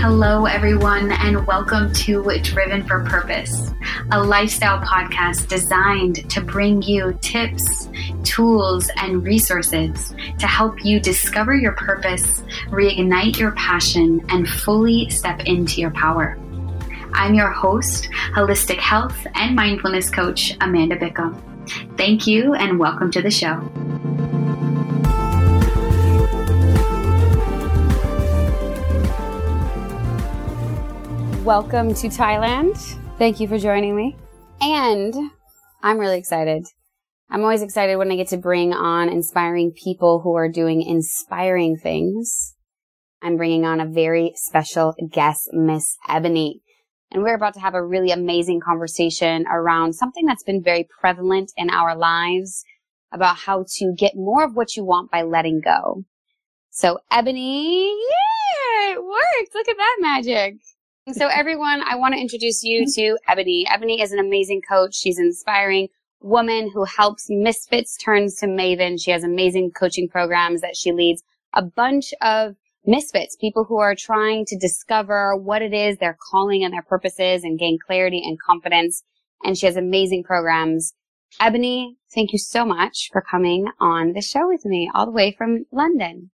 Hello, everyone, and welcome to Driven for Purpose, a lifestyle podcast designed to bring you tips, tools, and resources to help you discover your purpose, reignite your passion, and fully step into your power. I'm your host, holistic health and mindfulness coach, Amanda Bickham. Thank you, and welcome to the show. Welcome to Thailand. Thank you for joining me. And I'm really excited. I'm always excited when I get to bring on inspiring people who are doing inspiring things. I'm bringing on a very special guest, Miss Ebony. And we're about to have a really amazing conversation around something that's been very prevalent in our lives about how to get more of what you want by letting go. So Ebony, yeah, it worked. Look at that magic. So everyone, I want to introduce you to Ebony. Ebony is an amazing coach. She's an inspiring woman who helps misfits turns to maven. She has amazing coaching programs that she leads a bunch of misfits, people who are trying to discover what it is they're calling and their purposes and gain clarity and confidence. And she has amazing programs. Ebony, thank you so much for coming on the show with me all the way from London.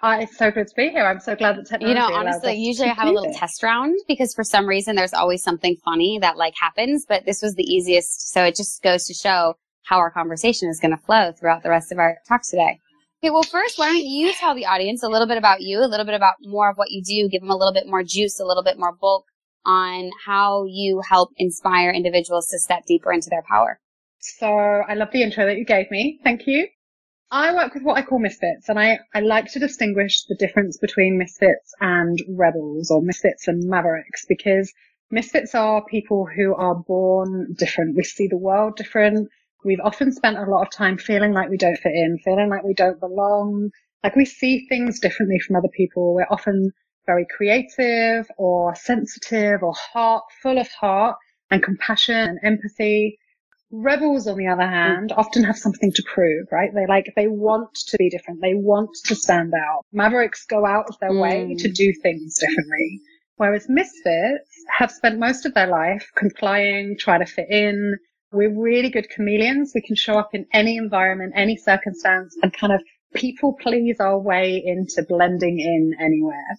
Uh, it's so good to be here. I'm so glad that technology. You know, honestly, usually I have a little test round because for some reason there's always something funny that like happens, but this was the easiest. So it just goes to show how our conversation is going to flow throughout the rest of our talks today. Okay, well, first, why don't you tell the audience a little bit about you, a little bit about more of what you do, give them a little bit more juice, a little bit more bulk on how you help inspire individuals to step deeper into their power. So I love the intro that you gave me. Thank you. I work with what I call misfits, and I, I like to distinguish the difference between misfits and rebels or misfits and mavericks because misfits are people who are born different. We see the world different. We've often spent a lot of time feeling like we don't fit in, feeling like we don't belong. Like we see things differently from other people. We're often very creative or sensitive or heart, full of heart and compassion and empathy. Rebels, on the other hand, often have something to prove, right? They like, they want to be different. They want to stand out. Mavericks go out of their mm. way to do things differently. Whereas misfits have spent most of their life complying, trying to fit in. We're really good chameleons. We can show up in any environment, any circumstance and kind of people please our way into blending in anywhere.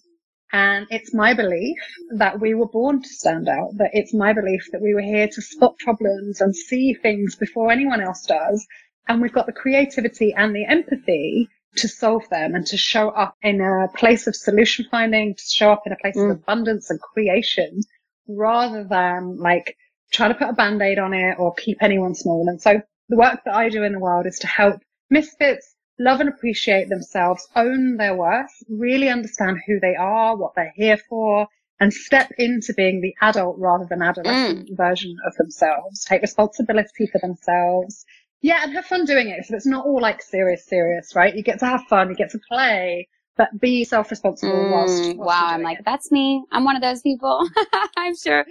And it's my belief that we were born to stand out, that it's my belief that we were here to spot problems and see things before anyone else does. And we've got the creativity and the empathy to solve them and to show up in a place of solution finding, to show up in a place mm. of abundance and creation rather than like try to put a band-aid on it or keep anyone small. And so the work that I do in the world is to help misfits love and appreciate themselves, own their worth, really understand who they are, what they're here for, and step into being the adult rather than adolescent mm. version of themselves. Take responsibility for themselves. Yeah, and have fun doing it. So it's not all like serious, serious, right? You get to have fun, you get to play, but be self-responsible mm, whilst, whilst, Wow, I'm like, it. that's me. I'm one of those people. I'm sure.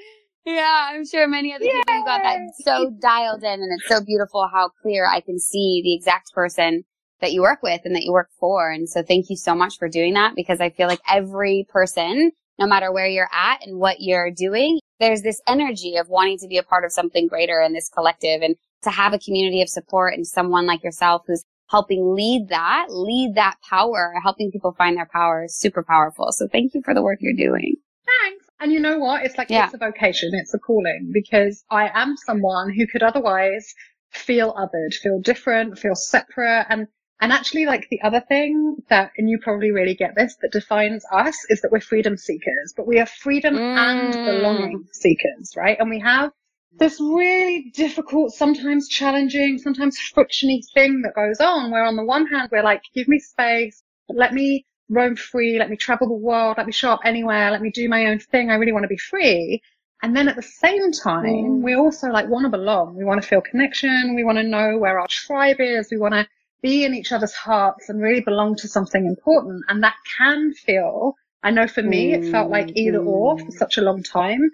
Yeah, I'm sure many of the people got that so dialed in and it's so beautiful how clear I can see the exact person that you work with and that you work for. And so thank you so much for doing that because I feel like every person, no matter where you're at and what you're doing, there's this energy of wanting to be a part of something greater in this collective and to have a community of support and someone like yourself who's helping lead that, lead that power, helping people find their power is super powerful. So thank you for the work you're doing. Thanks. And you know what? It's like, yeah. it's a vocation. It's a calling because I am someone who could otherwise feel othered, feel different, feel separate. And and actually, like the other thing that, and you probably really get this, that defines us is that we're freedom seekers, but we are freedom mm. and belonging seekers, right? And we have this really difficult, sometimes challenging, sometimes frictiony thing that goes on where on the one hand, we're like, give me space, let me roam free, let me travel the world, let me show up anywhere, let me do my own thing. I really want to be free. And then at the same time, mm. we also like want to belong. We want to feel connection. We want to know where our tribe is. We want to be in each other's hearts and really belong to something important. And that can feel, I know for me, it felt like either or for such a long time.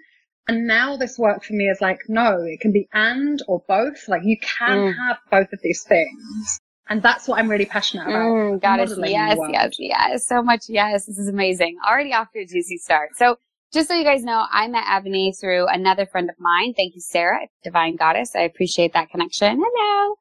And now this work for me is like, no, it can be and or both. Like you can mm. have both of these things. And that's what I'm really passionate about. Mm, goddess, yes, yes, yes. So much yes. This is amazing. Already off to a juicy start. So just so you guys know, I met Ebony through another friend of mine. Thank you, Sarah, Divine Goddess. I appreciate that connection. Hello.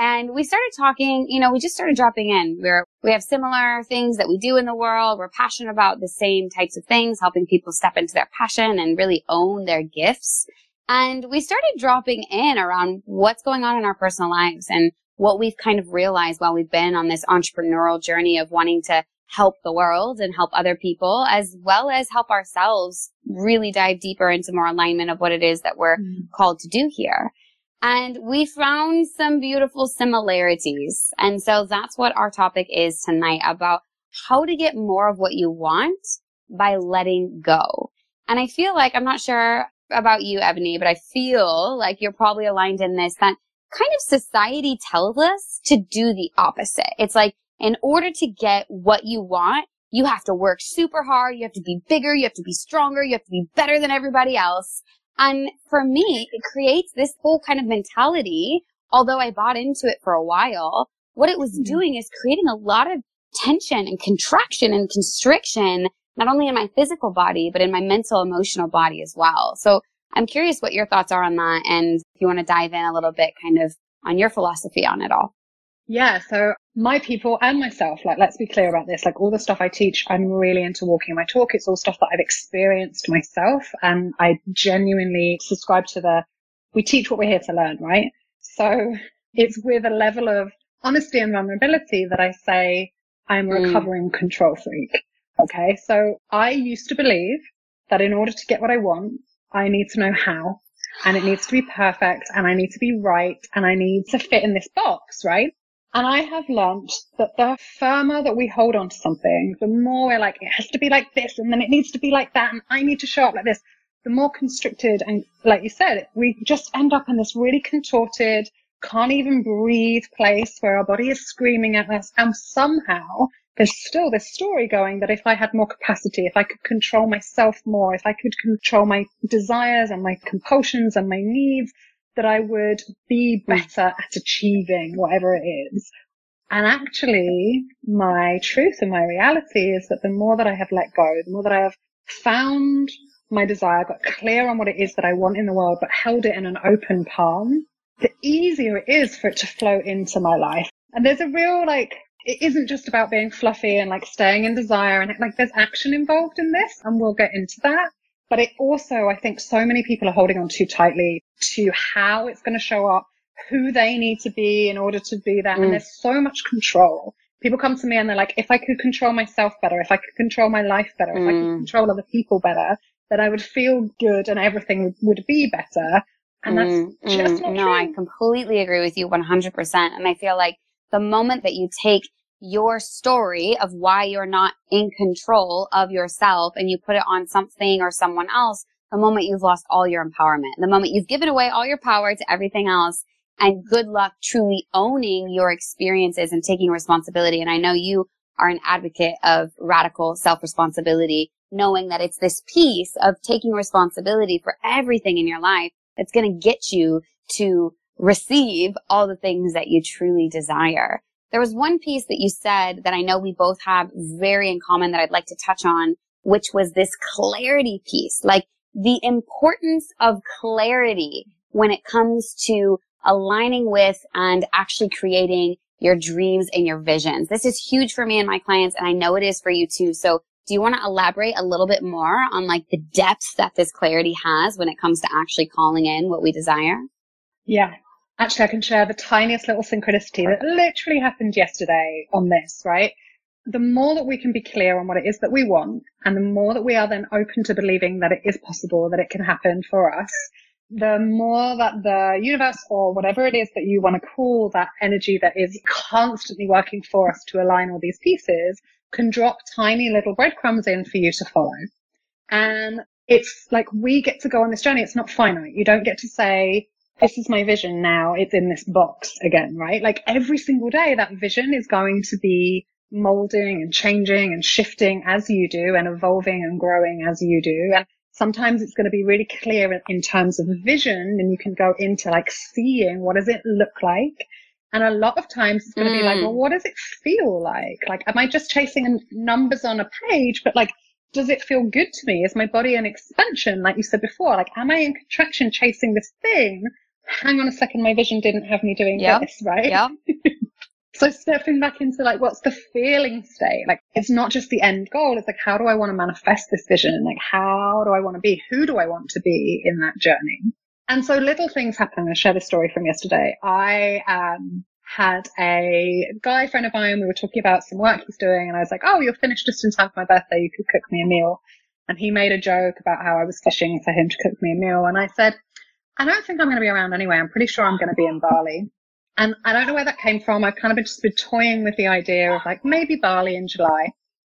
And we started talking, you know, we just started dropping in. We're, we have similar things that we do in the world. We're passionate about the same types of things, helping people step into their passion and really own their gifts. And we started dropping in around what's going on in our personal lives and what we've kind of realized while we've been on this entrepreneurial journey of wanting to help the world and help other people as well as help ourselves really dive deeper into more alignment of what it is that we're mm. called to do here. And we found some beautiful similarities. And so that's what our topic is tonight about how to get more of what you want by letting go. And I feel like, I'm not sure about you, Ebony, but I feel like you're probably aligned in this that kind of society tells us to do the opposite. It's like, in order to get what you want, you have to work super hard. You have to be bigger. You have to be stronger. You have to be better than everybody else. And for me, it creates this whole kind of mentality. Although I bought into it for a while, what it was mm-hmm. doing is creating a lot of tension and contraction and constriction, not only in my physical body, but in my mental, emotional body as well. So I'm curious what your thoughts are on that. And if you want to dive in a little bit kind of on your philosophy on it all. Yeah. So my people and myself, like, let's be clear about this. Like all the stuff I teach, I'm really into walking my talk. It's all stuff that I've experienced myself. And I genuinely subscribe to the, we teach what we're here to learn, right? So it's with a level of honesty and vulnerability that I say I'm a mm. recovering mm. control freak. Okay. So I used to believe that in order to get what I want, I need to know how and it needs to be perfect and I need to be right and I need to fit in this box, right? And I have learned that the firmer that we hold on to something, the more we're like, it has to be like this and then it needs to be like that and I need to show up like this, the more constricted and like you said, we just end up in this really contorted, can't even breathe place where our body is screaming at us and somehow there's still this story going that if I had more capacity, if I could control myself more, if I could control my desires and my compulsions and my needs, that I would be hmm. better at achieving whatever it is. And actually, my truth and my reality is that the more that I have let go, the more that I have found my desire, got clear on what it is that I want in the world, but held it in an open palm, the easier it is for it to flow into my life. And there's a real like it isn't just about being fluffy and like staying in desire and like there's action involved in this and we'll get into that. But it also, I think so many people are holding on too tightly to how it's going to show up, who they need to be in order to be that. Mm. And there's so much control. People come to me and they're like, if I could control myself better, if I could control my life better, mm. if I could mm. control other people better, then I would feel good and everything would be better. And that's mm, just mm. not no, true. I completely agree with you 100%. And I feel like the moment that you take your story of why you're not in control of yourself and you put it on something or someone else, the moment you've lost all your empowerment, the moment you've given away all your power to everything else and good luck truly owning your experiences and taking responsibility. And I know you are an advocate of radical self-responsibility, knowing that it's this piece of taking responsibility for everything in your life that's going to get you to receive all the things that you truly desire. There was one piece that you said that I know we both have very in common that I'd like to touch on, which was this clarity piece, like the importance of clarity when it comes to aligning with and actually creating your dreams and your visions. This is huge for me and my clients, and I know it is for you too. So do you want to elaborate a little bit more on like the depth that this clarity has when it comes to actually calling in what we desire? Yeah, Actually, I can share the tiniest little synchronicity that literally happened yesterday on this, right? The more that we can be clear on what it is that we want, and the more that we are then open to believing that it is possible, that it can happen for us, the more that the universe or whatever it is that you want to call that energy that is constantly working for us to align all these pieces can drop tiny little breadcrumbs in for you to follow. And it's like we get to go on this journey. It's not finite. You don't get to say, this is my vision now. It's in this box again, right? Like every single day, that vision is going to be molding and changing and shifting as you do and evolving and growing as you do. And sometimes it's going to be really clear in terms of vision and you can go into like seeing what does it look like And a lot of times it's going to mm. be like, well, what does it feel like? Like, am I just chasing numbers on a page? But like, does it feel good to me? Is my body an expansion? Like you said before, like, am I in contraction chasing this thing? Hang on a second. My vision didn't have me doing yep. this, right? Yeah. so stepping back into like, what's the feeling state? Like, it's not just the end goal. It's like, how do I want to manifest this vision? Like, how do I want to be? Who do I want to be in that journey? And so little things happen. I shared a story from yesterday. I, um, had a guy friend of mine. We were talking about some work he's doing and I was like, Oh, you're finished just in time for my birthday. You could cook me a meal. And he made a joke about how I was fishing for him to cook me a meal. And I said, I don't think I'm going to be around anyway. I'm pretty sure I'm going to be in Bali. And I don't know where that came from. I've kind of been just been toying with the idea of like maybe Bali in July.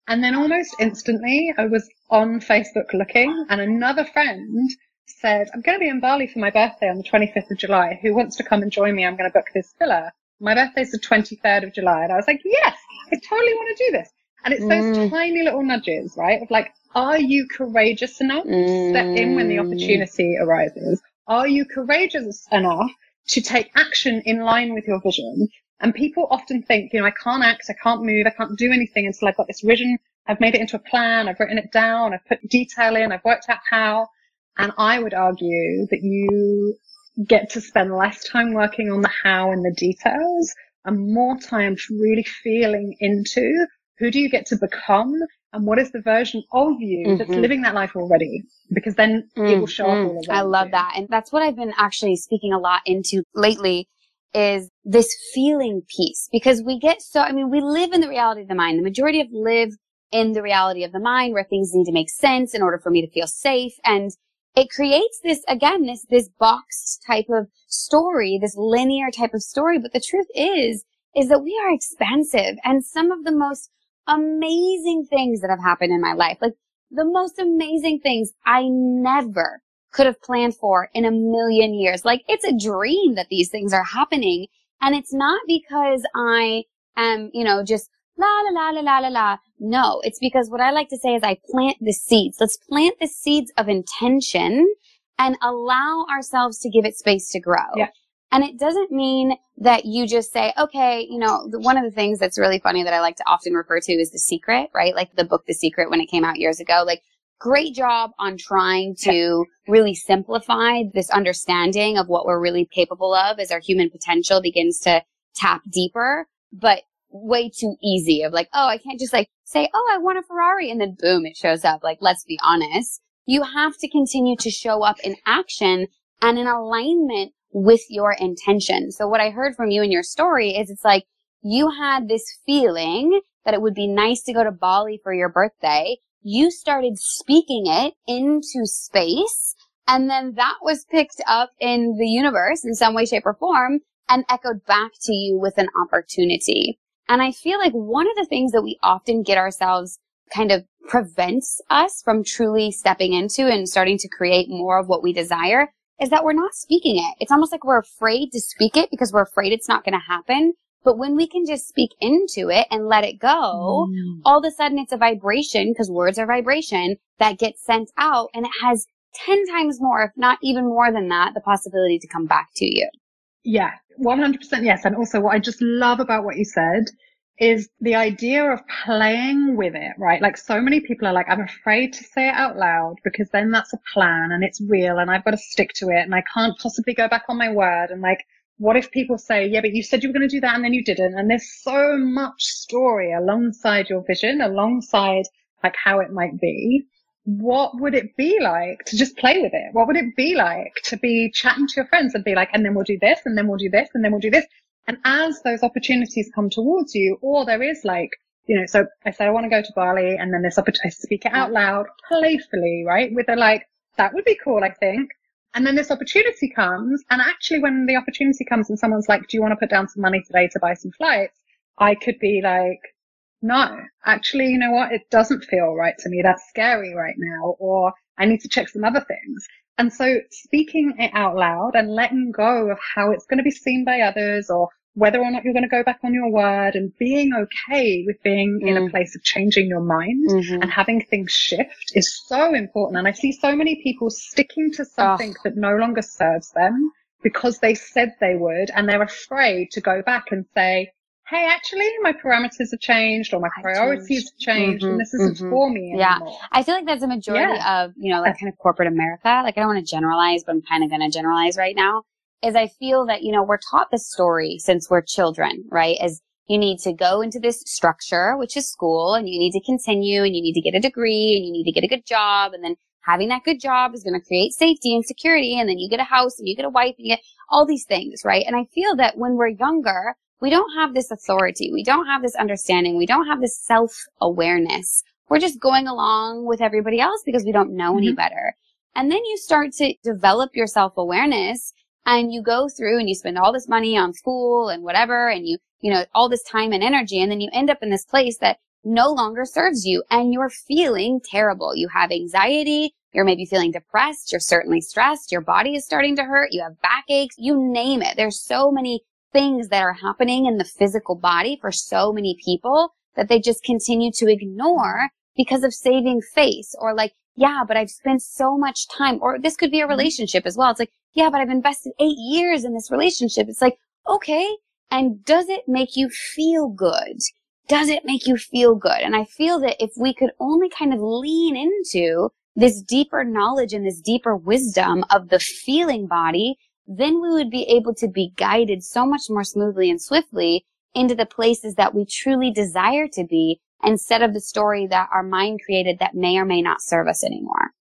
And then almost instantly I was on Facebook looking and another friend said, I'm going to be in Bali for my birthday on the 25th of July. Who wants to come and join me? I'm going to book this villa. My birthday's the 23rd of July. And I was like, yes, I totally want to do this. And it's those mm. tiny little nudges, right? Of like, are you courageous enough mm. to step in when the mm. opportunity arises? Are you courageous enough to take action in line with your vision? And people often think, you know, I can't act, I can't move, I can't do anything until I've got this vision. I've made it into a plan. I've written it down. I've put detail in. I've worked out how. And I would argue that you get to spend less time working on the how and the details and more time really feeling into who do you get to become and what is the version of you mm-hmm. that's living that life already because then mm-hmm. it will show up all I love that. And that's what I've been actually speaking a lot into lately is this feeling piece because we get so, I mean, we live in the reality of the mind. The majority of live in the reality of the mind where things need to make sense in order for me to feel safe. And it creates this, again, this, this boxed type of story, this linear type of story. But the truth is, is that we are expansive and some of the most amazing things that have happened in my life, like the most amazing things I never could have planned for in a million years. Like it's a dream that these things are happening. And it's not because I am, you know, just la la la la la la la. No, it's because what I like to say is I plant the seeds. Let's plant the seeds of intention and allow ourselves to give it space to grow. Yeah. And it doesn't mean that you just say, okay, you know, the, one of the things that's really funny that I like to often refer to is The Secret, right? Like the book The Secret when it came out years ago. Like, great job on trying to really simplify this understanding of what we're really capable of as our human potential begins to tap deeper. But way too easy of like, oh, I can't just like say, oh, I want a Ferrari and then boom, it shows up. Like, let's be honest. You have to continue to show up in action and in alignment with your intention. So what I heard from you in your story is it's like you had this feeling that it would be nice to go to Bali for your birthday. You started speaking it into space and then that was picked up in the universe in some way, shape or form and echoed back to you with an opportunity. And I feel like one of the things that we often get ourselves kind of prevents us from truly stepping into and starting to create more of what we desire is that we're not speaking it. It's almost like we're afraid to speak it because we're afraid it's not going to happen. But when we can just speak into it and let it go, mm. all of a sudden it's a vibration because words are vibration that gets sent out and it has 10 times more, if not even more than that, the possibility to come back to you. Yeah, 100% yes. And also what I just love about what you said is the idea of playing with it, right? Like so many people are like, I'm afraid to say it out loud because then that's a plan and it's real and I've got to stick to it and I can't possibly go back on my word. And like, what if people say, yeah, but you said you were going to do that and then you didn't? And there's so much story alongside your vision, alongside like how it might be what would it be like to just play with it? What would it be like to be chatting to your friends and be like, and then we'll do this, and then we'll do this, and then we'll do this. And as those opportunities come towards you, or there is like, you know, so I said, I want to go to Bali, and then this opportunity to speak it out loud, playfully, right? With a like, that would be cool, I think. And then this opportunity comes, and actually when the opportunity comes and someone's like, do you want to put down some money today to buy some flights? I could be like, no, actually, you know what? It doesn't feel right to me. That's scary right now. Or I need to check some other things. And so speaking it out loud and letting go of how it's going to be seen by others or whether or not you're going to go back on your word and being okay with being mm. in a mm. place of changing your mind mm-hmm. and having things shift is so important. And I see so many people sticking to something oh. that no longer serves them because they said they would and they're afraid to go back and say, Hey, actually my parameters have changed or my priorities have changed mm-hmm, and this isn't mm-hmm. for me anymore. Yeah. I feel like that's a majority yeah. of, you know, like kind of corporate America. Like I don't want to generalize, but I'm kind of going to generalize right now is I feel that, you know, we're taught this story since we're children, right? As you need to go into this structure, which is school, and you need to continue and you need to get a degree and you need to get a good job. And then having that good job is going to create safety and security. And then you get a house and you get a wife and you get all these things, right? And I feel that when we're younger, we don't have this authority. We don't have this understanding. We don't have this self awareness. We're just going along with everybody else because we don't know mm-hmm. any better. And then you start to develop your self awareness and you go through and you spend all this money on school and whatever and you, you know, all this time and energy. And then you end up in this place that no longer serves you and you're feeling terrible. You have anxiety. You're maybe feeling depressed. You're certainly stressed. Your body is starting to hurt. You have backaches. You name it. There's so many things that are happening in the physical body for so many people that they just continue to ignore because of saving face or like, yeah, but I've spent so much time, or this could be a mm-hmm. relationship as well. It's like, yeah, but I've invested eight years in this relationship. It's like, okay. And does it make you feel good? Does it make you feel good? And I feel that if we could only kind of lean into this deeper knowledge and this deeper wisdom of the feeling body, then we would be able to be guided so much more smoothly and swiftly into the places that we truly desire to be instead of the story that our mind created that may or may not serve us anymore.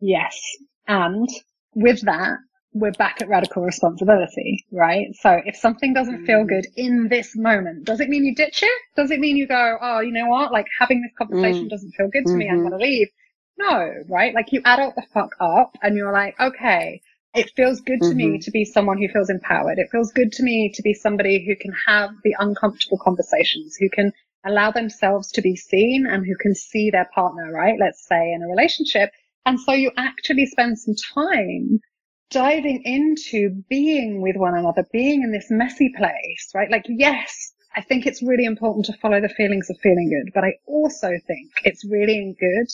Yes. And with that, we're back at radical responsibility, right? So if something doesn't feel good in this moment, does it mean you ditch it? Does it mean you go, oh, you know what? Like having this conversation mm. doesn't feel good to mm-hmm. me. I'm going to leave. No, right? Like you adult the fuck up and you're like, okay, it feels good mm-hmm. to me mm-hmm. to be someone who feels empowered. It feels good to me to be somebody who can have the uncomfortable conversations, who can allow themselves to be seen and who can see their partner, right? Let's say in a relationship. And so you actually spend some time diving into being with one another, being in this messy place, right? Like, yes, I think it's really important to follow the feelings of feeling good, but I also think it's really good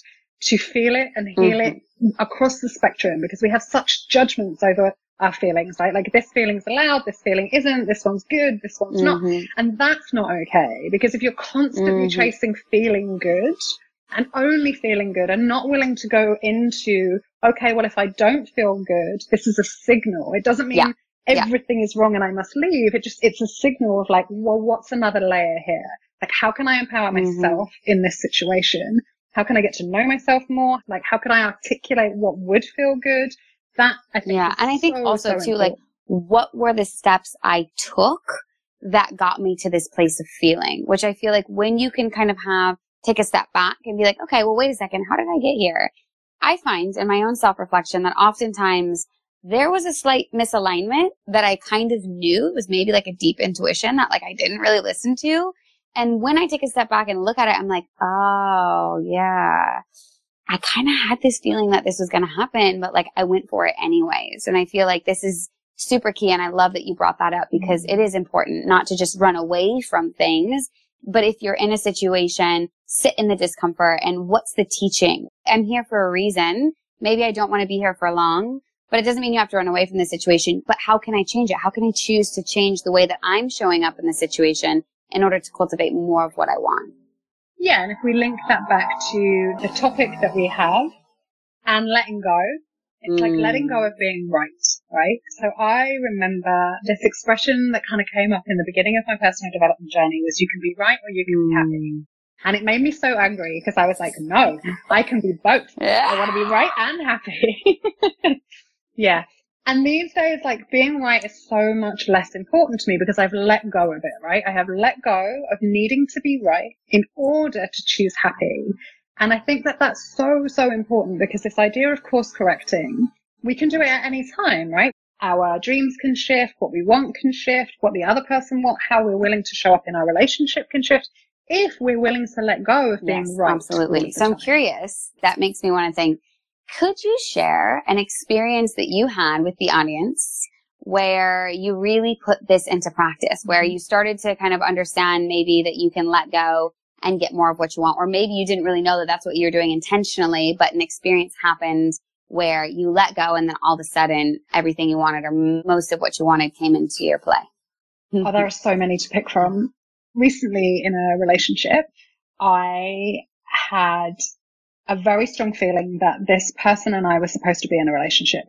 to feel it and heal mm-hmm. it across the spectrum because we have such judgments over our feelings, right? Like this feeling's allowed, this feeling isn't, this one's good, this one's mm-hmm. not. And that's not okay because if you're constantly mm-hmm. chasing feeling good, and only feeling good and not willing to go into, okay, well, if I don't feel good, this is a signal. It doesn't mean yeah. everything yeah. is wrong and I must leave. It just, it's a signal of like, well, what's another layer here? Like, how can I empower mm-hmm. myself in this situation? How can I get to know myself more? Like, how can I articulate what would feel good? That I think. Yeah. And I think so, also so too, important. like, what were the steps I took that got me to this place of feeling, which I feel like when you can kind of have take a step back and be like, okay, well, wait a second. How did I get here? I find in my own self reflection that oftentimes there was a slight misalignment that I kind of knew it was maybe like a deep intuition that like I didn't really listen to. And when I take a step back and look at it, I'm like, oh yeah, I kind of had this feeling that this was going to happen, but like I went for it anyways. And I feel like this is super key. And I love that you brought that up because mm-hmm. it is important not to just run away from things but if you're in a situation, sit in the discomfort and what's the teaching? I'm here for a reason. Maybe I don't want to be here for long, but it doesn't mean you have to run away from the situation. But how can I change it? How can I choose to change the way that I'm showing up in the situation in order to cultivate more of what I want? Yeah. And if we link that back to the topic that we have and letting go, it's mm. like letting go of being right, right? So I remember this expression that kind of came up in the beginning of my personal development journey was you can be right or you can mm. be happy. Mm. And it made me so angry because I was like, no, I can be both. Yeah. I want to be right and happy. yeah. And these days, like being right is so much less important to me because I've let go of it, right? I have let go of needing to be right in order to choose happy. And I think that that's so, so important because this idea of course correcting, we can do it at any time, right? Our dreams can shift, what we want can shift, what the other person wants, how we're willing to show up in our relationship can shift if we're willing to let go of being yes, right. Absolutely. So I'm curious. That makes me want to think, could you share an experience that you had with the audience where you really put this into practice, where mm-hmm. you started to kind of understand maybe that you can let go and get more of what you want. Or maybe you didn't really know that that's what you're doing intentionally, but an experience happened where you let go and then all of a sudden everything you wanted or most of what you wanted came into your play? oh, there are so many to pick from. Recently in a relationship, I had a very strong feeling that this person and I were supposed to be in a relationship.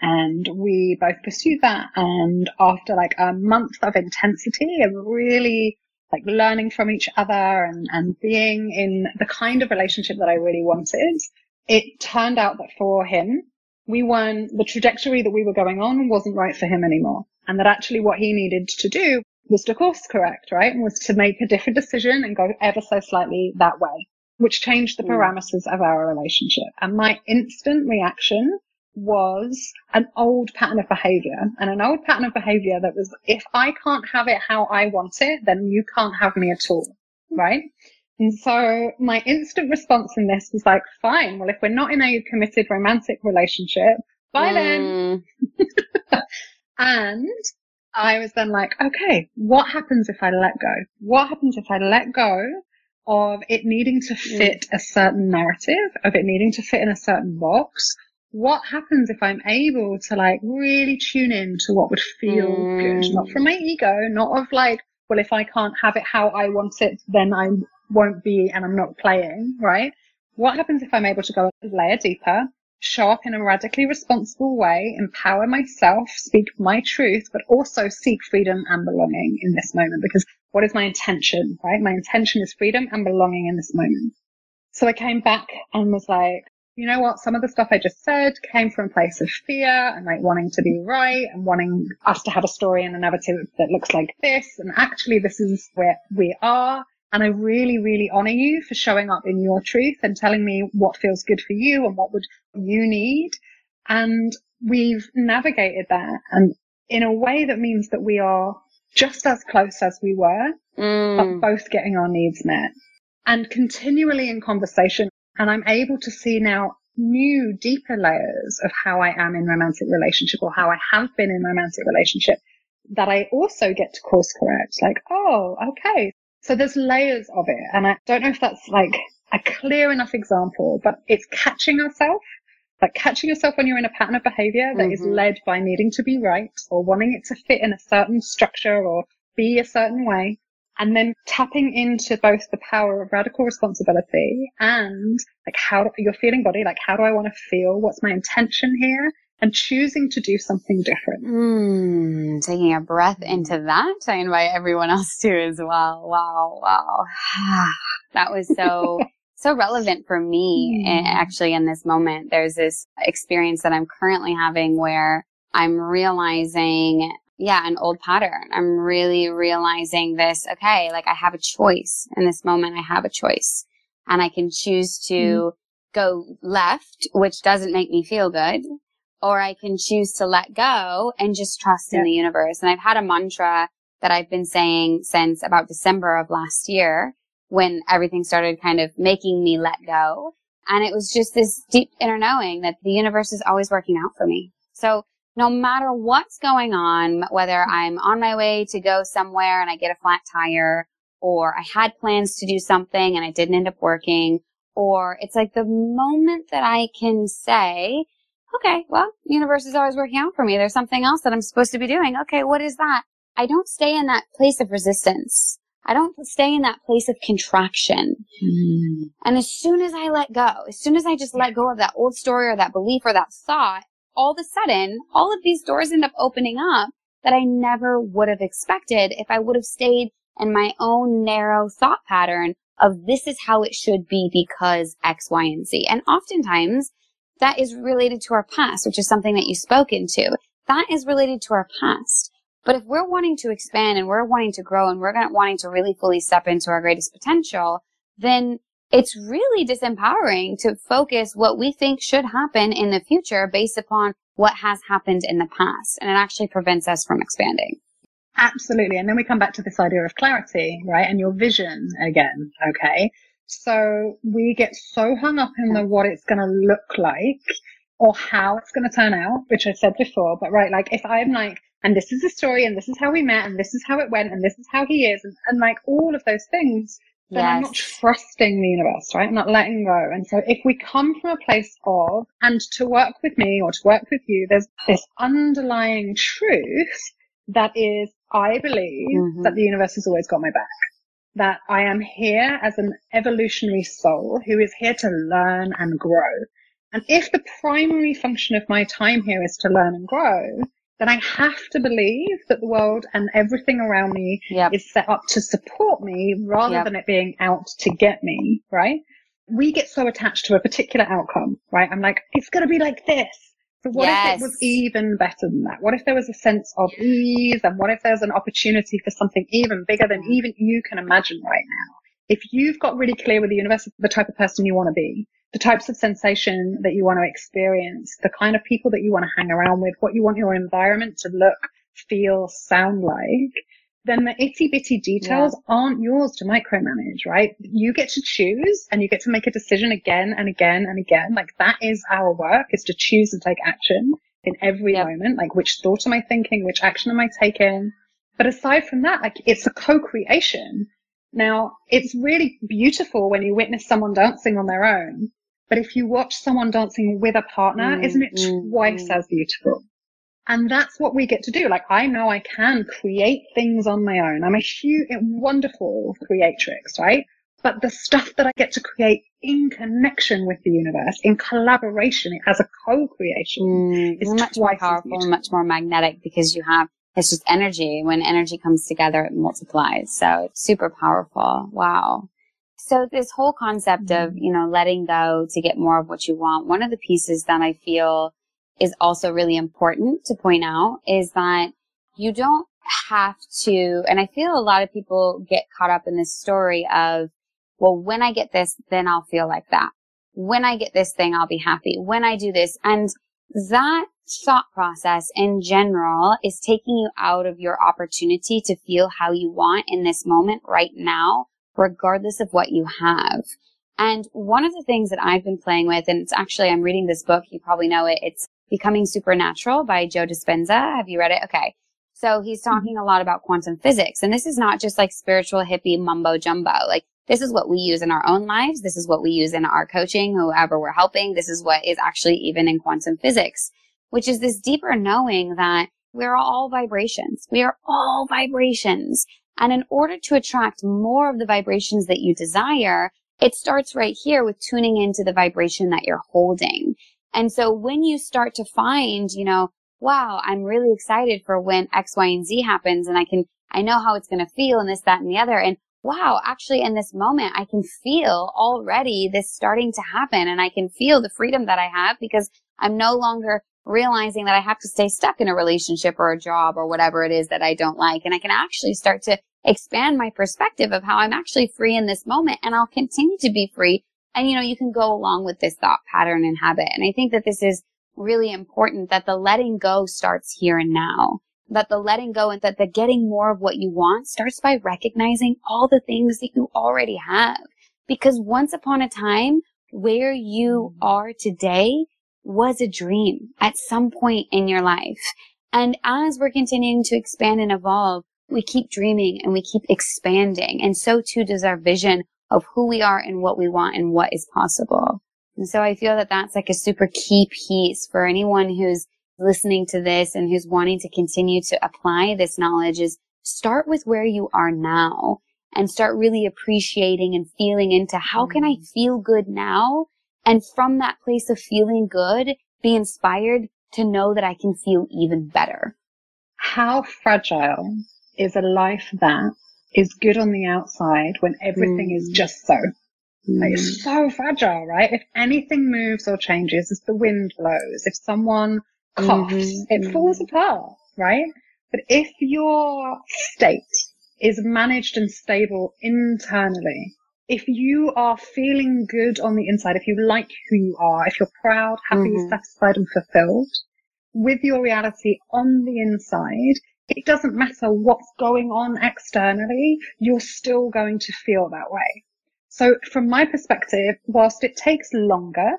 And we both pursued that. And after like a month of intensity of really like learning from each other and, and being in the kind of relationship that I really wanted, it turned out that for him, we weren't, the trajectory that we were going on wasn't right for him anymore. And that actually what he needed to do was to course correct, right? And was to make a different decision and go ever so slightly that way, which changed the mm. parameters of our relationship. And my instant reaction was an old pattern of behavior and an old pattern of behavior that was, if I can't have it how I want it, then you can't have me at all. Right. And so my instant response in this was like, fine. Well, if we're not in a committed romantic relationship, bye mm. then. and I was then like, okay, what happens if I let go? What happens if I let go of it needing to fit a certain narrative, of it needing to fit in a certain box? What happens if I'm able to like really tune in to what would feel mm. good? Not from my ego, not of like, well, if I can't have it how I want it, then I won't be and I'm not playing, right? What happens if I'm able to go a layer deeper, show up in a radically responsible way, empower myself, speak my truth, but also seek freedom and belonging in this moment? Because what is my intention, right? My intention is freedom and belonging in this moment. So I came back and was like, you know what? Some of the stuff I just said came from a place of fear and like wanting to be right and wanting us to have a story and a narrative that looks like this. And actually, this is where we are. And I really, really honor you for showing up in your truth and telling me what feels good for you and what would you need. And we've navigated that and in a way that means that we are just as close as we were, mm. but both getting our needs met and continually in conversation. And I'm able to see now new, deeper layers of how I am in romantic relationship or how I have been in romantic relationship that I also get to course correct. Like, oh, okay. So there's layers of it. And I don't know if that's like a clear enough example, but it's catching yourself, like catching yourself when you're in a pattern of behavior that mm-hmm. is led by needing to be right or wanting it to fit in a certain structure or be a certain way. And then tapping into both the power of radical responsibility and like how your feeling body, like how do I want to feel? What's my intention here? And choosing to do something different. Mm, taking a breath into that. I invite everyone else to as well. Wow. Wow. that was so, so relevant for me mm. actually in this moment. There's this experience that I'm currently having where I'm realizing yeah, an old pattern. I'm really realizing this. Okay, like I have a choice in this moment. I have a choice and I can choose to mm. go left, which doesn't make me feel good or I can choose to let go and just trust yeah. in the universe. And I've had a mantra that I've been saying since about December of last year when everything started kind of making me let go. And it was just this deep inner knowing that the universe is always working out for me. So no matter what's going on, whether I'm on my way to go somewhere and I get a flat tire, or I had plans to do something and I didn't end up working, or it's like the moment that I can say, okay, well, universe is always working out for me. There's something else that I'm supposed to be doing. Okay, what is that? I don't stay in that place of resistance. I don't stay in that place of contraction. Mm. And as soon as I let go, as soon as I just let go of that old story or that belief or that thought, all of a sudden, all of these doors end up opening up that I never would have expected if I would have stayed in my own narrow thought pattern of this is how it should be because X, Y, and Z. And oftentimes that is related to our past, which is something that you spoke into. That is related to our past. But if we're wanting to expand and we're wanting to grow and we're wanting to really fully step into our greatest potential, then it's really disempowering to focus what we think should happen in the future based upon what has happened in the past. And it actually prevents us from expanding. Absolutely. And then we come back to this idea of clarity, right? And your vision again. Okay. So we get so hung up in the what it's going to look like or how it's going to turn out, which I said before. But right, like if I'm like, and this is the story and this is how we met and this is how it went and this is how he is and, and like all of those things, then yes. I'm not trusting the universe, right? I'm not letting go. And so if we come from a place of, and to work with me or to work with you, there's this underlying truth that is, I believe mm-hmm. that the universe has always got my back. That I am here as an evolutionary soul who is here to learn and grow. And if the primary function of my time here is to learn and grow, then I have to believe that the world and everything around me yep. is set up to support me rather yep. than it being out to get me, right? We get so attached to a particular outcome, right? I'm like, it's going to be like this. So what yes. if it was even better than that? What if there was a sense of ease and what if there's an opportunity for something even bigger than mm. even you can imagine right now? If you've got really clear with the universe the type of person you want to be, the types of sensation that you want to experience, the kind of people that you want to hang around with, what you want your environment to look, feel, sound like, then the itty bitty details yeah. aren't yours to micromanage, right? You get to choose and you get to make a decision again and again and again. Like that is our work is to choose and take action in every yep. moment. Like which thought am I thinking? Which action am I taking? But aside from that, like it's a co-creation. Now it's really beautiful when you witness someone dancing on their own but if you watch someone dancing with a partner, mm, isn't it mm, twice mm. as beautiful? And that's what we get to do. Like, I know I can create things on my own. I'm a huge, wonderful creatrix, right? But the stuff that I get to create in connection with the universe, in collaboration, as a co-creation, mm, is much more powerful and much more magnetic because you have it's just energy. When energy comes together, it multiplies. So it's super powerful. Wow. So this whole concept of, mm-hmm. you know, letting go to get more of what you want, one of the pieces that I feel is also really important to point out is that you don't have to, and I feel a lot of people get caught up in this story of, well, when I get this, then I'll feel like that. When I get this thing, I'll be happy. When I do this, and that thought process in general is taking you out of your opportunity to feel how you want in this moment right now regardless of what you have. And one of the things that I've been playing with, and it's actually, I'm reading this book. You probably know it. It's Becoming Supernatural by Joe Dispenza. Have you read it? Okay. So he's mm-hmm. talking a lot about quantum physics. And this is not just like spiritual hippie mumbo jumbo. Like this is what we use in our own lives. This is what we use in our coaching, whoever we're helping. This is what is actually even in quantum physics, which is this deeper knowing that we're all vibrations. We are all vibrations. And in order to attract more of the vibrations that you desire, it starts right here with tuning into the vibration that you're holding. And so when you start to find, you know, wow, I'm really excited for when X, Y, and Z happens and I can, I know how it's going to feel and this, that, and the other. And wow, actually in this moment, I can feel already this starting to happen and I can feel the freedom that I have because I'm no longer realizing that I have to stay stuck in a relationship or a job or whatever it is that I don't like. And I can actually start to expand my perspective of how I'm actually free in this moment and I'll continue to be free. And you know, you can go along with this thought pattern and habit. And I think that this is really important that the letting go starts here and now. That the letting go and that the getting more of what you want starts by recognizing all the things that you already have. Because once upon a time, where you are today was a dream at some point in your life. And as we're continuing to expand and evolve, we keep dreaming and we keep expanding. And so too does our vision of who we are and what we want and what is possible. And so I feel that that's like a super key piece for anyone who's listening to this and who's wanting to continue to apply this knowledge is start with where you are now and start really appreciating and feeling into how can I mm. feel good now? And from that place of feeling good, be inspired to know that I can feel even better. How fragile is a life that is good on the outside when everything mm. is just so. Mm. Like it's so fragile, right? If anything moves or changes, if the wind blows, if someone coughs, mm-hmm. it falls apart, right? But if your state is managed and stable internally, if you are feeling good on the inside, if you like who you are, if you're proud, happy, mm-hmm. satisfied and fulfilled with your reality on the inside, it doesn't matter what's going on externally, you're still going to feel that way. So from my perspective, whilst it takes longer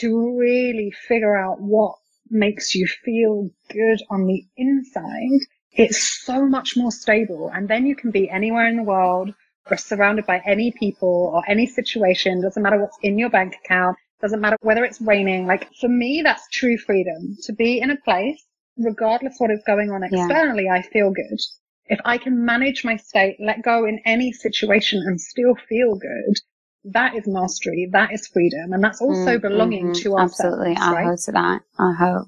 to really figure out what makes you feel good on the inside, it's so much more stable. And then you can be anywhere in the world or surrounded by any people or any situation, doesn't matter what's in your bank account, doesn't matter whether it's raining. Like for me, that's true freedom to be in a place, regardless what is going on externally, yeah. I feel good. If I can manage my state, let go in any situation and still feel good, that is mastery. That is freedom. And that's also mm-hmm. belonging to ourselves. Absolutely. I'll right? hope to that. I hope.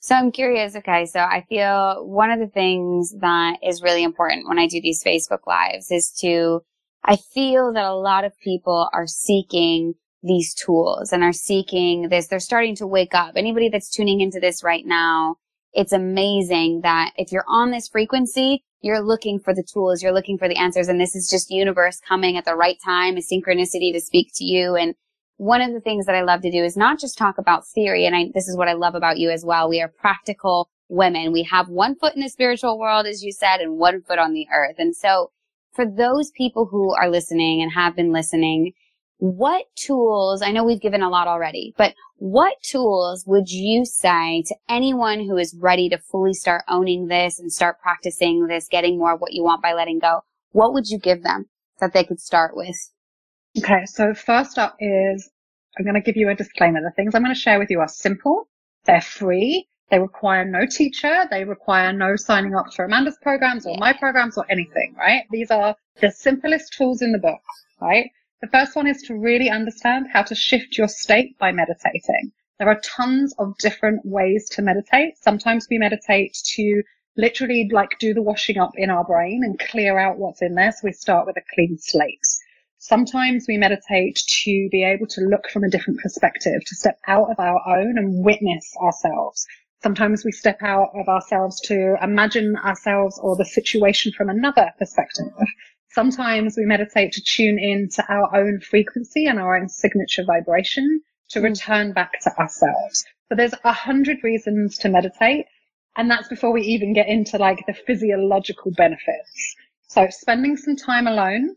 So I'm curious. Okay. So I feel one of the things that is really important when I do these Facebook lives is to, I feel that a lot of people are seeking these tools and are seeking this. They're starting to wake up. Anybody that's tuning into this right now, it's amazing that if you're on this frequency, you're looking for the tools, you're looking for the answers. And this is just universe coming at the right time, a synchronicity to speak to you. And one of the things that I love to do is not just talk about theory. And I, this is what I love about you as well. We are practical women. We have one foot in the spiritual world, as you said, and one foot on the earth. And so for those people who are listening and have been listening, what tools, I know we've given a lot already, but what tools would you say to anyone who is ready to fully start owning this and start practicing this, getting more of what you want by letting go? What would you give them that they could start with? Okay. So first up is I'm going to give you a disclaimer. The things I'm going to share with you are simple. They're free. They require no teacher. They require no signing up for Amanda's programs or my programs or anything, right? These are the simplest tools in the book, right? The first one is to really understand how to shift your state by meditating. There are tons of different ways to meditate. Sometimes we meditate to literally like do the washing up in our brain and clear out what's in there. So we start with a clean slate. Sometimes we meditate to be able to look from a different perspective, to step out of our own and witness ourselves. Sometimes we step out of ourselves to imagine ourselves or the situation from another perspective. Sometimes we meditate to tune in to our own frequency and our own signature vibration to mm. return back to ourselves. So there's a hundred reasons to meditate. And that's before we even get into like the physiological benefits. So spending some time alone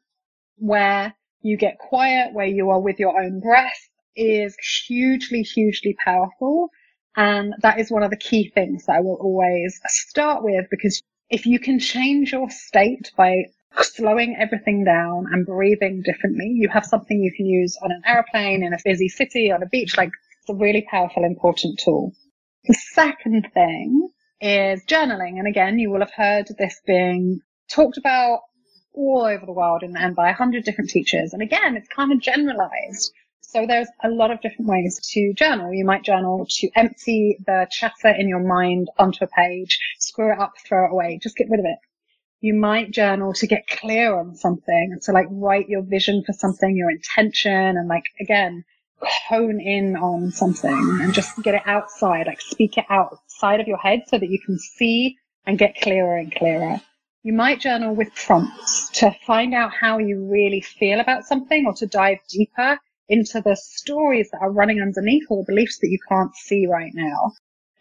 where you get quiet, where you are with your own breath is hugely, hugely powerful. And that is one of the key things that I will always start with because if you can change your state by slowing everything down and breathing differently. You have something you can use on an airplane, in a busy city, on a beach. Like it's a really powerful, important tool. The second thing is journaling. And again, you will have heard this being talked about all over the world and, and by a hundred different teachers. And again, it's kind of generalized. So there's a lot of different ways to journal. You might journal to empty the chatter in your mind onto a page, screw it up, throw it away, just get rid of it you might journal to get clear on something to like write your vision for something, your intention and like again, hone in on something and just get it outside, like speak it outside of your head so that you can see and get clearer and clearer. You might journal with prompts to find out how you really feel about something or to dive deeper into the stories that are running underneath or the beliefs that you can't see right now.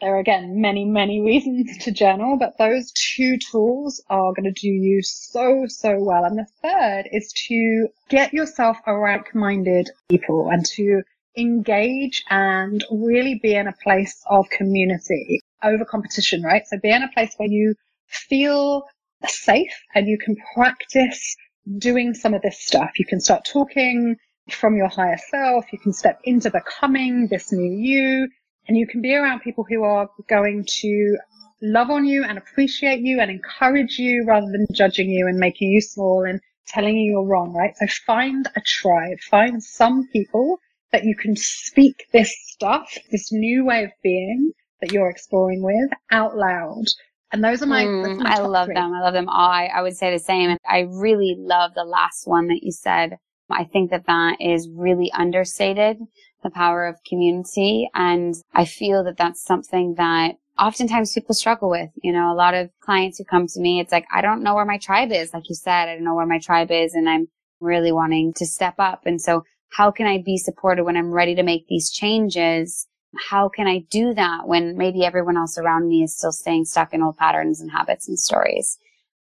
There are again many, many reasons to journal, but those two tools are going to do you so, so well. And the third is to get yourself around like-minded people and to engage and really be in a place of community over competition, right? So be in a place where you feel safe and you can practice doing some of this stuff. You can start talking from your higher self. You can step into becoming this new you and you can be around people who are going to love on you and appreciate you and encourage you rather than judging you and making you small and telling you you're wrong, right? So find a tribe, find some people that you can speak this stuff, this new way of being that you're exploring with out loud. And those are my, mm, my I love three. them. I love them all. I, I would say the same. And I really love the last one that you said. I think that that is really understated the power of community. And I feel that that's something that oftentimes people struggle with. You know, a lot of clients who come to me, it's like, I don't know where my tribe is. Like you said, I don't know where my tribe is and I'm really wanting to step up. And so how can I be supported when I'm ready to make these changes? How can I do that when maybe everyone else around me is still staying stuck in old patterns and habits and stories?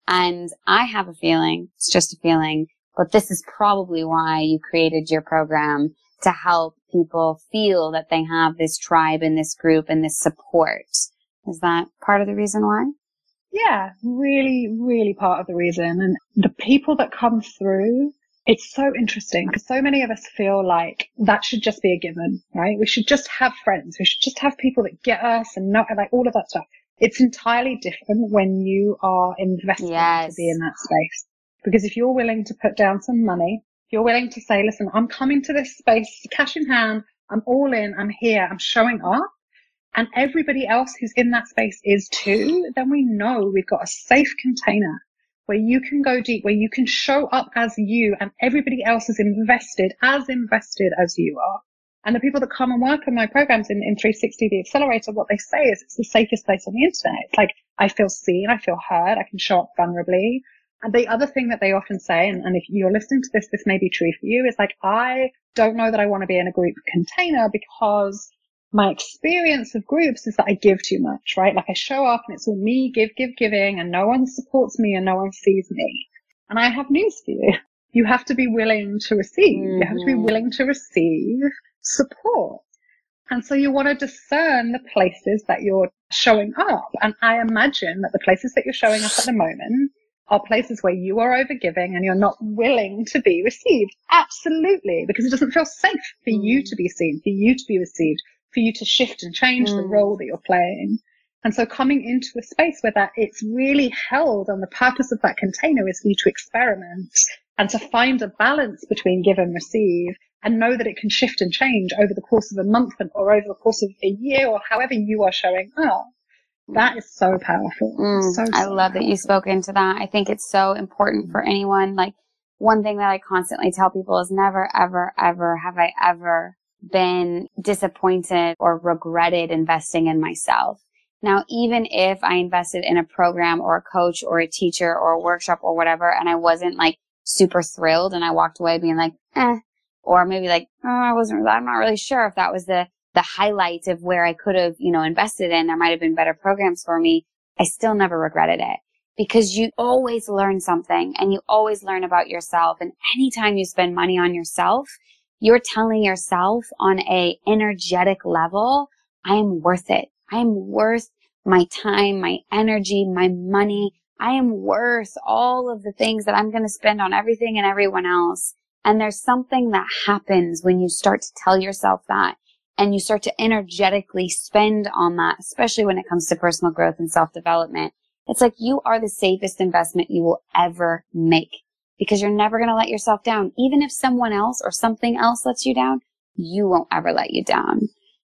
And I have a feeling, it's just a feeling, but this is probably why you created your program to help people feel that they have this tribe and this group and this support. Is that part of the reason why? Yeah, really, really part of the reason. And the people that come through, it's so interesting because so many of us feel like that should just be a given, right? We should just have friends. We should just have people that get us and not like all of that stuff. It's entirely different when you are invested yes. to be in that space. Because if you're willing to put down some money, you're willing to say, listen, I'm coming to this space, cash in hand, I'm all in, I'm here, I'm showing up, and everybody else who's in that space is too, then we know we've got a safe container where you can go deep, where you can show up as you and everybody else is invested, as invested as you are. And the people that come and work in my programs in, in 360 The Accelerator, what they say is it's the safest place on the internet. It's like, I feel seen, I feel heard, I can show up vulnerably. And the other thing that they often say, and, and if you're listening to this, this may be true for you, is like, I don't know that I want to be in a group container because my experience of groups is that I give too much, right? Like I show up and it's all me, give, give, giving, and no one supports me and no one sees me. And I have news for you. You have to be willing to receive. Mm-hmm. You have to be mm-hmm. willing to receive support. And so you want to discern the places that you're showing up. And I imagine that the places that you're showing up at the moment are places where you are overgiving and you're not willing to be received. Absolutely. Because it doesn't feel safe for mm. you to be seen, for you to be received, for you to shift and change mm. the role that you're playing. And so coming into a space where that it's really held and the purpose of that container is for you to experiment and to find a balance between give and receive and know that it can shift and change over the course of a month or over the course of a year or however you are showing up. That is so powerful. Mm, so, so I love powerful. that you spoke into that. I think it's so important for anyone. Like one thing that I constantly tell people is never, ever, ever have I ever been disappointed or regretted investing in myself. Now, even if I invested in a program or a coach or a teacher or a workshop or whatever, and I wasn't like super thrilled and I walked away being like, eh, or maybe like, oh, I wasn't, I'm not really sure if that was the, the highlight of where I could have, you know, invested in. There might have been better programs for me. I still never regretted it because you always learn something and you always learn about yourself. And anytime you spend money on yourself, you're telling yourself on a energetic level, I am worth it. I am worth my time, my energy, my money. I am worth all of the things that I'm going to spend on everything and everyone else. And there's something that happens when you start to tell yourself that and you start to energetically spend on that, especially when it comes to personal growth and self development. It's like you are the safest investment you will ever make because you're never going to let yourself down. Even if someone else or something else lets you down, you won't ever let you down.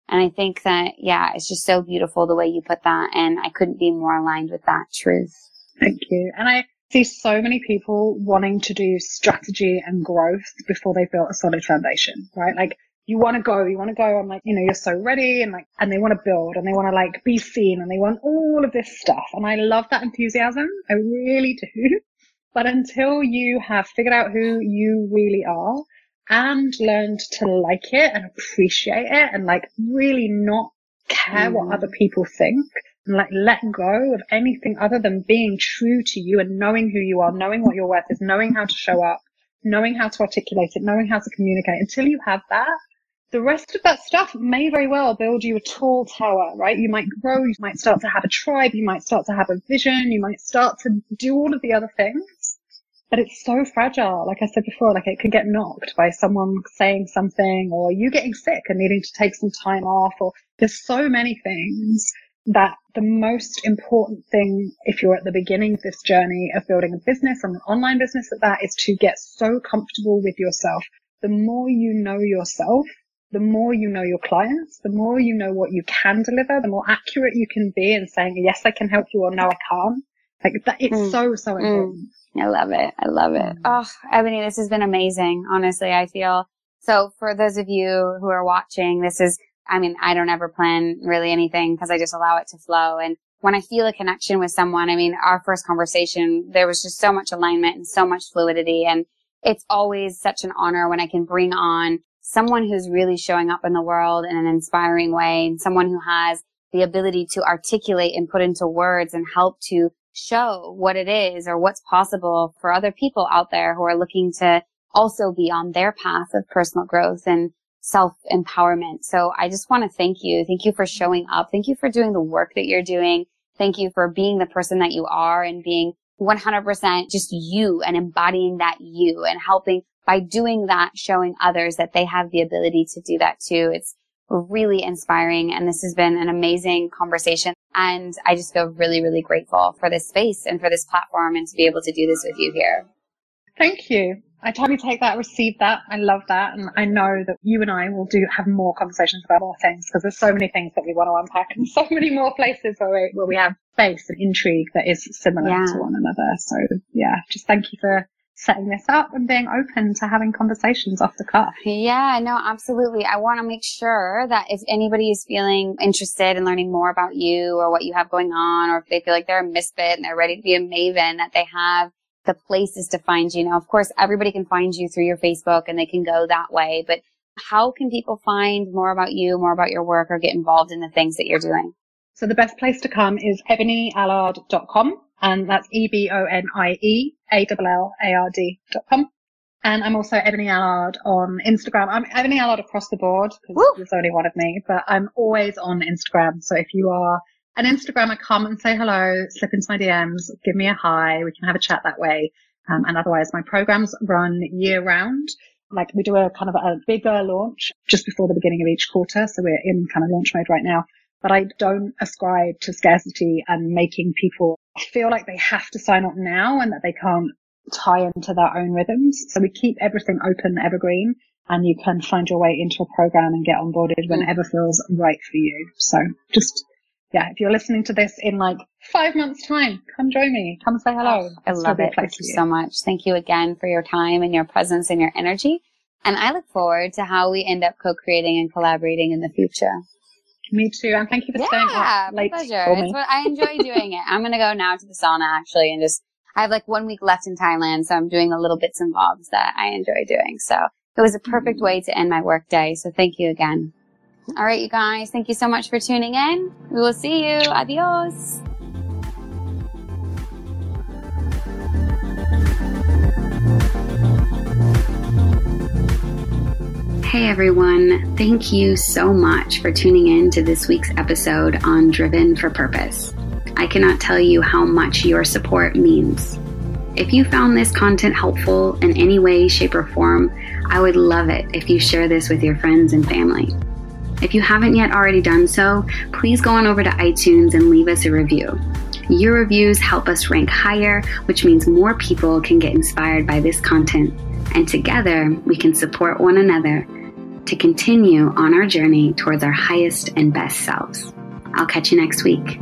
And I think that, yeah, it's just so beautiful the way you put that. And I couldn't be more aligned with that truth. Thank you. And I see so many people wanting to do strategy and growth before they've built a solid foundation, right? Like you want to go, you want to go I'm like, you know, you're so ready and like, and they want to build and they want to like be seen and they want all of this stuff. And I love that enthusiasm. I really do. But until you have figured out who you really are and learned to like it and appreciate it and like really not care mm. what other people think and like let go of anything other than being true to you and knowing who you are, knowing what your worth is, knowing how to show up, knowing how to articulate it, knowing how to communicate. Until you have that, the rest of that stuff may very well build you a tall tower, right? You might grow, you might start to have a tribe, you might start to have a vision, you might start to do all of the other things but it's so fragile. Like I said before, like it could get knocked by someone saying something or you getting sick and needing to take some time off or there's so many things that the most important thing if you're at the beginning of this journey of building a business and an online business at that is to get so comfortable with yourself. The more you know yourself, the more you know your clients, the more you know what you can deliver, the more accurate you can be in saying, yes, I can help you or no, I can't. Like that, it's mm. so, so mm. important. Mm. I love it. I love it. Mm-hmm. Oh, Ebonie, this has been amazing. Honestly, I feel so for those of you who are watching, this is, I mean, I don't ever plan really anything because I just allow it to flow. And when I feel a connection with someone, I mean, our first conversation, there was just so much alignment and so much fluidity. And it's always such an honor when I can bring on someone who's really showing up in the world in an inspiring way and someone who has the ability to articulate and put into words and help to show what it is or what's possible for other people out there who are looking to also be on their path of personal growth and self empowerment. So I just want to thank you. Thank you for showing up. Thank you for doing the work that you're doing. Thank you for being the person that you are and being 100% just you and embodying that you and helping by doing that, showing others that they have the ability to do that too. It's really inspiring. And this has been an amazing conversation. And I just feel really, really grateful for this space and for this platform and to be able to do this with you here. Thank you. I totally take that, receive that. I love that. And I know that you and I will do have more conversations about more things because there's so many things that we want to unpack and so many more places where we, where we have space and intrigue that is similar yeah. to one another. So yeah, just thank you for setting this up and being open to having conversations off the cuff. Yeah, no, absolutely. I want to make sure that if anybody is feeling interested in learning more about you or what you have going on, or if they feel like they're a misfit and they're ready to be a maven, that they have the places to find you. Now, of course, everybody can find you through your Facebook and they can go that way, but how can people find more about you, more about your work or get involved in the things that you're doing? So the best place to come is ebonieallard.com and that's E-B-O-N-I-E A-L-L-A-R-D dot com. And I'm also Ebonie Allard on Instagram. I'm Ebonie Allard across the board because there's only one of me, but I'm always on Instagram. So if you are an Instagrammer, come and say hello, slip into my DMs, give me a hi. We can have a chat that way. Um, and otherwise my programs run year round. Like we do a kind of a bigger launch just before the beginning of each quarter. So we're in kind of launch mode right now but I don't ascribe to scarcity and making people feel like they have to sign up now and that they can't tie into their own rhythms. So we keep everything open, evergreen, and you can find your way into a program and get onboarded whenever feels right for you. So just, yeah, if you're listening to this in like five months time, come join me. Come say hello. Oh, I love it. Thank you, you so much. Thank you again for your time and your presence and your energy. And I look forward to how we end up co-creating and collaborating in the future. Me too. And thank you for yeah, staying up late pleasure. For me. It's what I enjoy doing it. I'm going to go now to the sauna actually and just, I have like one week left in Thailand. So I'm doing the little bits and bobs that I enjoy doing. So it was a perfect mm-hmm. way to end my work day. So thank you again. All right, you guys. Thank you so much for tuning in. We will see you. Adios. Hey everyone, thank you so much for tuning in to this week's episode on Driven for Purpose. I cannot tell you how much your support means. If you found this content helpful in any way, shape, or form, I would love it if you share this with your friends and family. If you haven't yet already done so, please go on over to iTunes and leave us a review. Your reviews help us rank higher, which means more people can get inspired by this content, and together we can support one another to continue on our journey towards our highest and best selves. I'll catch you next week.